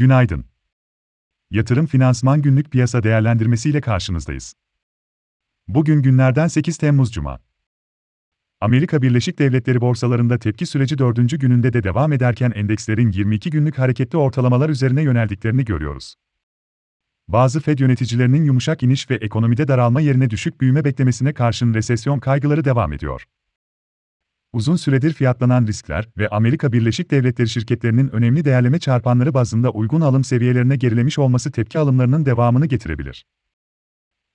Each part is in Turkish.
Günaydın. Yatırım Finansman Günlük Piyasa Değerlendirmesi ile karşınızdayız. Bugün günlerden 8 Temmuz Cuma. Amerika Birleşik Devletleri borsalarında tepki süreci dördüncü gününde de devam ederken endekslerin 22 günlük hareketli ortalamalar üzerine yöneldiklerini görüyoruz. Bazı Fed yöneticilerinin yumuşak iniş ve ekonomide daralma yerine düşük büyüme beklemesine karşın resesyon kaygıları devam ediyor. Uzun süredir fiyatlanan riskler ve Amerika Birleşik Devletleri şirketlerinin önemli değerleme çarpanları bazında uygun alım seviyelerine gerilemiş olması tepki alımlarının devamını getirebilir.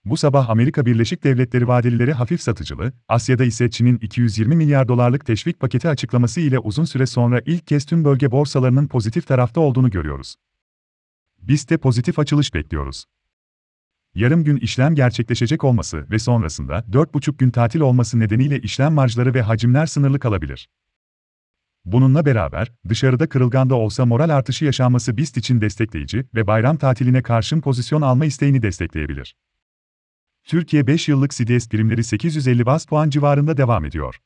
Bu sabah Amerika Birleşik Devletleri vadelileri hafif satıcılı, Asya'da ise Çin'in 220 milyar dolarlık teşvik paketi açıklaması ile uzun süre sonra ilk kez tüm bölge borsalarının pozitif tarafta olduğunu görüyoruz. Biz de pozitif açılış bekliyoruz. Yarım gün işlem gerçekleşecek olması ve sonrasında 4,5 gün tatil olması nedeniyle işlem marjları ve hacimler sınırlı kalabilir. Bununla beraber, dışarıda kırılganda olsa moral artışı yaşanması BIST için destekleyici ve bayram tatiline karşın pozisyon alma isteğini destekleyebilir. Türkiye 5 yıllık CDS primleri 850 bas puan civarında devam ediyor.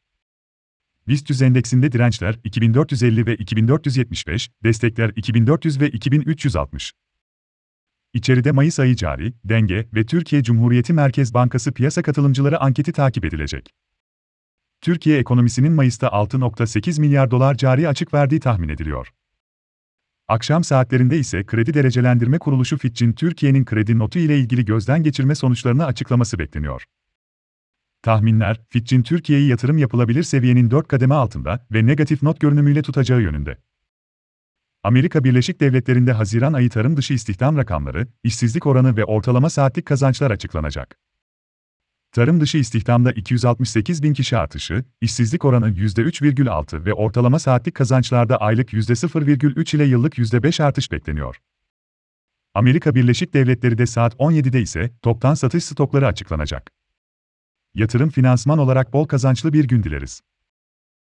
BIST 100 endeksinde dirençler 2450 ve 2475, destekler 2400 ve 2360. İçeride Mayıs ayı cari, denge ve Türkiye Cumhuriyeti Merkez Bankası piyasa katılımcıları anketi takip edilecek. Türkiye ekonomisinin Mayıs'ta 6.8 milyar dolar cari açık verdiği tahmin ediliyor. Akşam saatlerinde ise Kredi Derecelendirme Kuruluşu Fitch'in Türkiye'nin kredi notu ile ilgili gözden geçirme sonuçlarını açıklaması bekleniyor. Tahminler, Fitch'in Türkiye'yi yatırım yapılabilir seviyenin 4 kademe altında ve negatif not görünümüyle tutacağı yönünde. Amerika Birleşik Devletleri'nde Haziran ayı tarım dışı istihdam rakamları, işsizlik oranı ve ortalama saatlik kazançlar açıklanacak. Tarım dışı istihdamda 268 bin kişi artışı, işsizlik oranı %3,6 ve ortalama saatlik kazançlarda aylık %0,3 ile yıllık %5 artış bekleniyor. Amerika Birleşik Devletleri de saat 17'de ise toptan satış stokları açıklanacak. Yatırım finansman olarak bol kazançlı bir gün dileriz.